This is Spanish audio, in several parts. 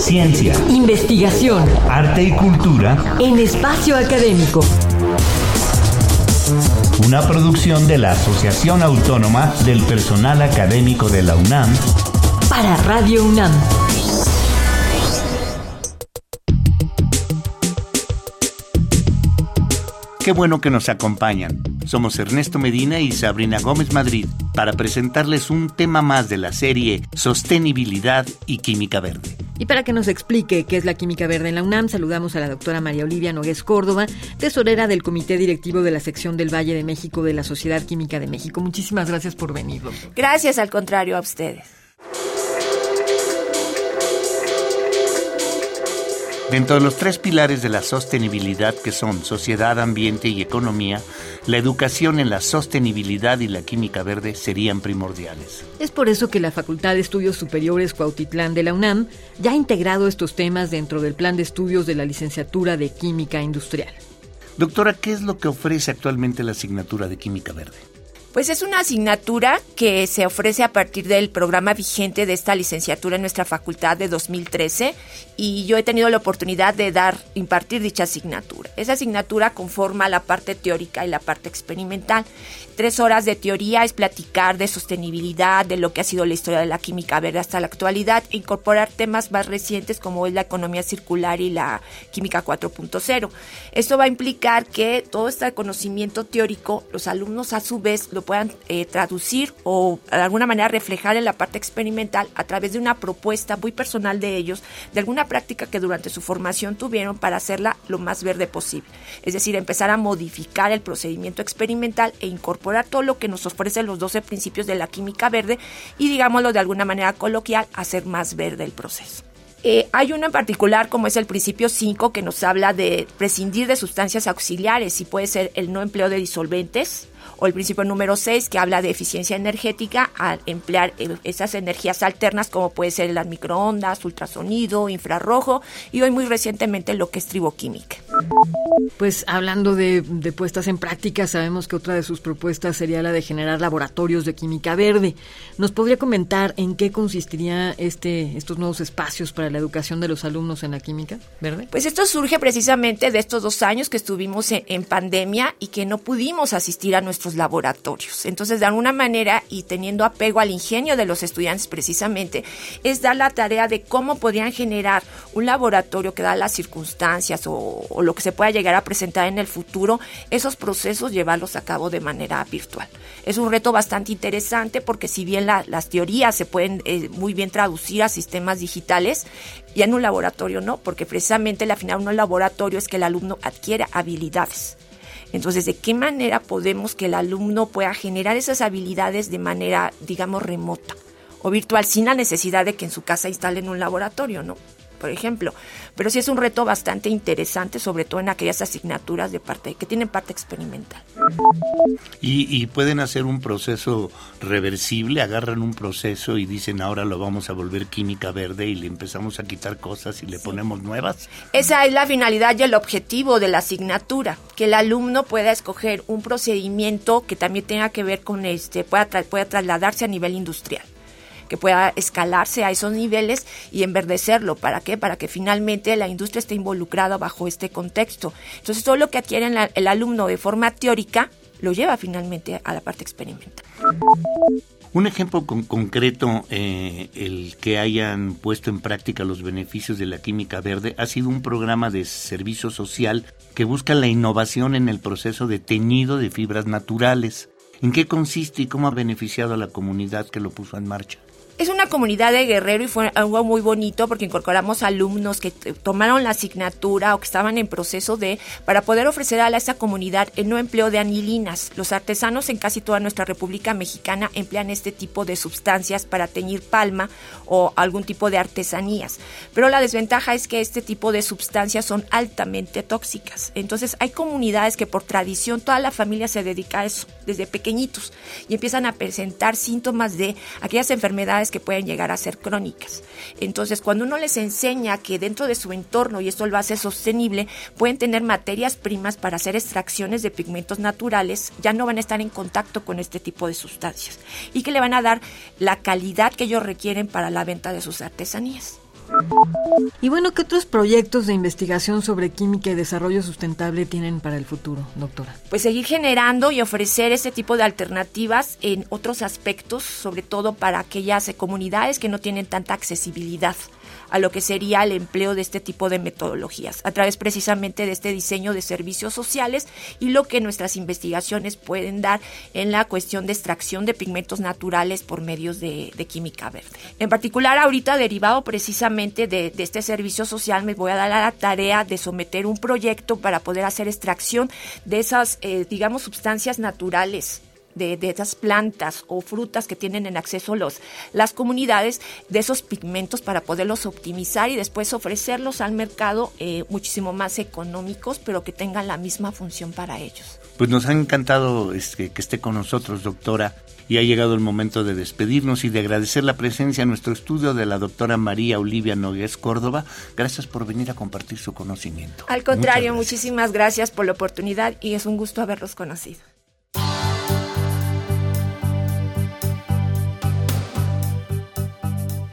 Ciencia, investigación, arte y cultura en espacio académico. Una producción de la Asociación Autónoma del Personal Académico de la UNAM para Radio UNAM. Qué bueno que nos acompañan. Somos Ernesto Medina y Sabrina Gómez Madrid para presentarles un tema más de la serie Sostenibilidad y Química Verde. Y para que nos explique qué es la química verde en la UNAM, saludamos a la doctora María Olivia Nogués Córdoba, tesorera del Comité Directivo de la Sección del Valle de México de la Sociedad Química de México. Muchísimas gracias por venir. Gracias, al contrario, a ustedes. Dentro de los tres pilares de la sostenibilidad que son sociedad, ambiente y economía, la educación en la sostenibilidad y la química verde serían primordiales. Es por eso que la Facultad de Estudios Superiores Cuautitlán de la UNAM ya ha integrado estos temas dentro del plan de estudios de la licenciatura de Química Industrial. Doctora, ¿qué es lo que ofrece actualmente la asignatura de Química Verde? Pues es una asignatura que se ofrece a partir del programa vigente de esta licenciatura en nuestra facultad de 2013 y yo he tenido la oportunidad de dar, impartir dicha asignatura. Esa asignatura conforma la parte teórica y la parte experimental. Tres horas de teoría es platicar de sostenibilidad, de lo que ha sido la historia de la química verde hasta la actualidad, e incorporar temas más recientes como es la economía circular y la química 4.0. Esto va a implicar que todo este conocimiento teórico, los alumnos a su vez puedan eh, traducir o de alguna manera reflejar en la parte experimental a través de una propuesta muy personal de ellos, de alguna práctica que durante su formación tuvieron para hacerla lo más verde posible. Es decir, empezar a modificar el procedimiento experimental e incorporar todo lo que nos ofrecen los 12 principios de la química verde y, digámoslo de alguna manera coloquial, hacer más verde el proceso. Eh, hay uno en particular, como es el principio 5, que nos habla de prescindir de sustancias auxiliares y puede ser el no empleo de disolventes, o el principio número 6 que habla de eficiencia energética al emplear eh, esas energías alternas como puede ser las microondas, ultrasonido, infrarrojo y hoy muy recientemente lo que es triboquímica. Pues hablando de, puestas en práctica, sabemos que otra de sus propuestas sería la de generar laboratorios de química verde. ¿Nos podría comentar en qué consistiría este, estos nuevos espacios para la educación de los alumnos en la química verde? Pues esto surge precisamente de estos dos años que estuvimos en pandemia y que no pudimos asistir a nuestros laboratorios. Entonces, de alguna manera, y teniendo apego al ingenio de los estudiantes precisamente, es dar la tarea de cómo podrían generar un laboratorio que da las circunstancias o, lo que se pueda llegar a presentar en el futuro, esos procesos llevarlos a cabo de manera virtual. Es un reto bastante interesante porque si bien las teorías se pueden eh, muy bien traducir a sistemas digitales, ya en un laboratorio no, porque precisamente la final de un laboratorio es que el alumno adquiere habilidades. Entonces, ¿de qué manera podemos que el alumno pueda generar esas habilidades de manera, digamos, remota o virtual, sin la necesidad de que en su casa instalen un laboratorio, ¿no? Por ejemplo. Pero sí es un reto bastante interesante, sobre todo en aquellas asignaturas de parte que tienen parte experimental. Y, pueden hacer un proceso reversible, agarran un proceso y dicen ahora lo vamos a volver química verde y le empezamos a quitar cosas y le ponemos nuevas. Esa es la finalidad y el objetivo de la asignatura, que el alumno pueda escoger un procedimiento que también tenga que ver con este, pueda, pueda trasladarse a nivel industrial que pueda escalarse a esos niveles y enverdecerlo. ¿Para qué? Para que finalmente la industria esté involucrada bajo este contexto. Entonces, todo lo que adquiere el alumno de forma teórica lo lleva finalmente a la parte experimental. Un ejemplo concreto, eh, el que hayan puesto en práctica los beneficios de la química verde, ha sido un programa de servicio social que busca la innovación en el proceso de teñido de fibras naturales. ¿En qué consiste y cómo ha beneficiado a la comunidad que lo puso en marcha? Es una comunidad de Guerrero y fue algo muy bonito porque incorporamos alumnos que tomaron la asignatura o que estaban en proceso de, para poder ofrecer a esa comunidad el no empleo de anilinas. Los artesanos en casi toda nuestra República Mexicana emplean este tipo de sustancias para teñir palma o algún tipo de artesanías. Pero la desventaja es que este tipo de sustancias son altamente tóxicas. Entonces hay comunidades que por tradición toda la familia se dedica a eso desde pequeñitos y empiezan a presentar síntomas de aquellas enfermedades que pueden llegar a ser crónicas. Entonces, cuando uno les enseña que dentro de su entorno, y esto lo hace sostenible, pueden tener materias primas para hacer extracciones de pigmentos naturales, ya no van a estar en contacto con este tipo de sustancias y que le van a dar la calidad que ellos requieren para la venta de sus artesanías. Y bueno, ¿qué otros proyectos de investigación sobre química y desarrollo sustentable tienen para el futuro, doctora? Pues seguir generando y ofrecer este tipo de alternativas en otros aspectos, sobre todo para aquellas comunidades que no tienen tanta accesibilidad a lo que sería el empleo de este tipo de metodologías, a través precisamente de este diseño de servicios sociales y lo que nuestras investigaciones pueden dar en la cuestión de extracción de pigmentos naturales por medios de, química verde. En particular, ahorita derivado precisamente de, este servicio social, me voy a dar la tarea de someter un proyecto para poder hacer extracción de esas, eh, digamos, sustancias naturales de, esas plantas o frutas que tienen en acceso los, las comunidades, de esos pigmentos para poderlos optimizar y después ofrecerlos al mercado eh, muchísimo más económicos, pero que tengan la misma función para ellos. Pues nos ha encantado este, que esté con nosotros, doctora, y ha llegado el momento de despedirnos y de agradecer la presencia en nuestro estudio de la doctora María Olivia Nogués Córdoba. Gracias por venir a compartir su conocimiento. Al contrario, muchísimas gracias por la oportunidad y es un gusto haberlos conocido.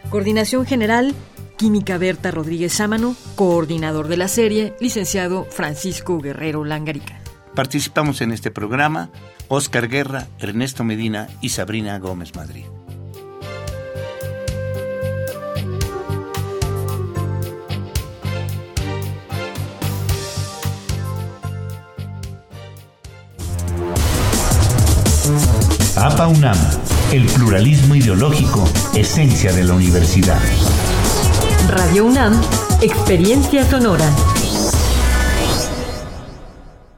Coordinación General, Química Berta Rodríguez Sámano, coordinador de la serie, licenciado Francisco Guerrero Langarica. Participamos en este programa Oscar Guerra, Ernesto Medina y Sabrina Gómez Madrid. APA UNAM, el pluralismo ideológico, esencia de la universidad. Radio UNAM, experiencia sonora.